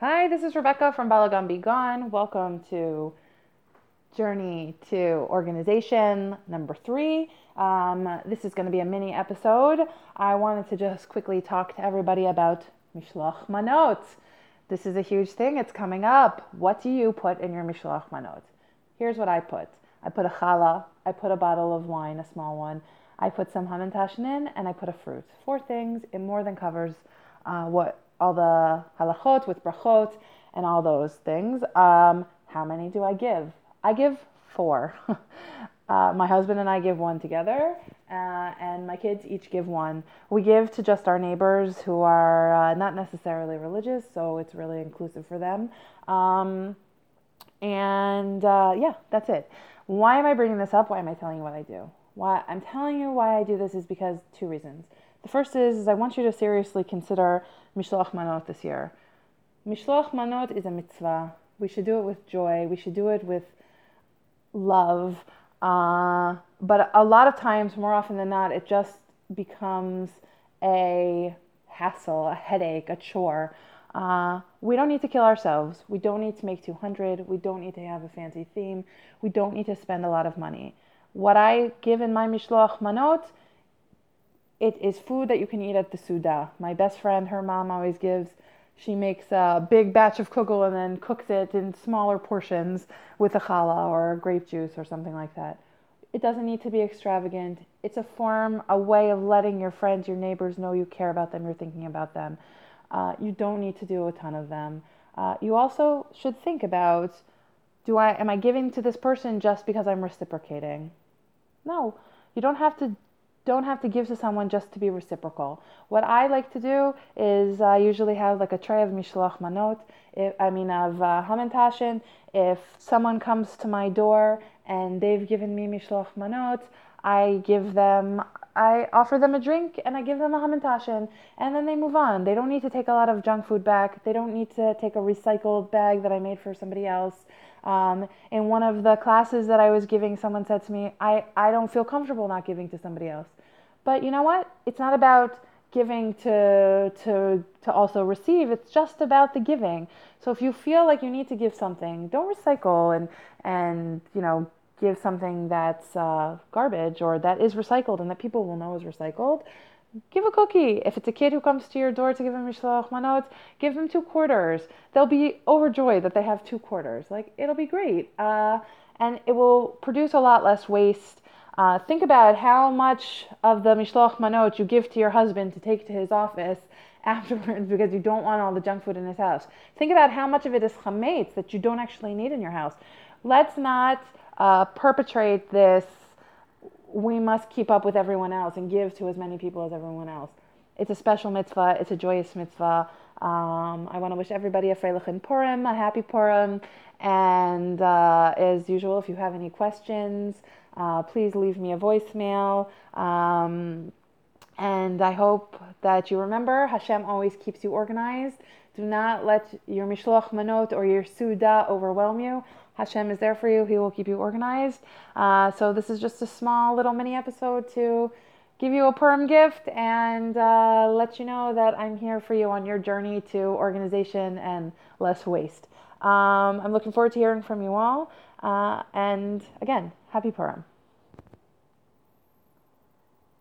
Hi, this is Rebecca from Balagan Be Gone. Welcome to Journey to Organization number three. Um, this is going to be a mini episode. I wanted to just quickly talk to everybody about Mishloach Manot. This is a huge thing. It's coming up. What do you put in your Mishloach Manot? Here's what I put. I put a challah. I put a bottle of wine, a small one. I put some hamantashen in, and I put a fruit. Four things. It more than covers uh, what all the halachot with brachot and all those things. Um, how many do I give? I give four. uh, my husband and I give one together, uh, and my kids each give one. We give to just our neighbors who are uh, not necessarily religious, so it's really inclusive for them. Um, and uh, yeah, that's it. Why am I bringing this up? Why am I telling you what I do? Why I'm telling you why I do this is because two reasons. The first is, is I want you to seriously consider Mishloach Manot this year. Mishloach Manot is a mitzvah. We should do it with joy. We should do it with love. Uh, but a lot of times, more often than not, it just becomes a hassle, a headache, a chore. Uh, we don't need to kill ourselves. We don't need to make 200. We don't need to have a fancy theme. We don't need to spend a lot of money. What I give in my Mishloach Manot it is food that you can eat at the Suda. My best friend, her mom always gives, she makes a big batch of kugel and then cooks it in smaller portions with a challah or grape juice or something like that. It doesn't need to be extravagant. It's a form, a way of letting your friends, your neighbors know you care about them, you're thinking about them. Uh, you don't need to do a ton of them. Uh, you also should think about do I am I giving to this person just because I'm reciprocating? No, you don't have to don't have to give to someone just to be reciprocal. What I like to do is I usually have like a tray of mishloach manot, if, I mean of uh, hamantashen. If someone comes to my door and they've given me mishloach manot, I give them, I offer them a drink and I give them a hamantashen, and then they move on. They don't need to take a lot of junk food back. They don't need to take a recycled bag that I made for somebody else. Um, in one of the classes that I was giving, someone said to me, I, I don't feel comfortable not giving to somebody else. But you know what? It's not about giving to, to, to also receive, it's just about the giving. So if you feel like you need to give something, don't recycle and, and you know, give something that's uh, garbage or that is recycled and that people will know is recycled give a cookie. If it's a kid who comes to your door to give them mishloach manot, give them two quarters. They'll be overjoyed that they have two quarters. Like it'll be great, uh, and it will produce a lot less waste. Uh, think about how much of the mishloach manot you give to your husband to take to his office afterwards because you don't want all the junk food in his house. Think about how much of it is chametz that you don't actually need in your house. Let's not uh, perpetrate this we must keep up with everyone else and give to as many people as everyone else. It's a special mitzvah. It's a joyous mitzvah. Um, I want to wish everybody a Freilichen Purim, a happy Purim. And uh, as usual, if you have any questions, uh, please leave me a voicemail. Um, and I hope that you remember Hashem always keeps you organized. Do not let your Mishloach Manot or your Suda overwhelm you. Hashem is there for you. He will keep you organized. Uh, so this is just a small little mini episode to give you a Purim gift and uh, let you know that I'm here for you on your journey to organization and less waste. Um, I'm looking forward to hearing from you all. Uh, and again, happy Purim.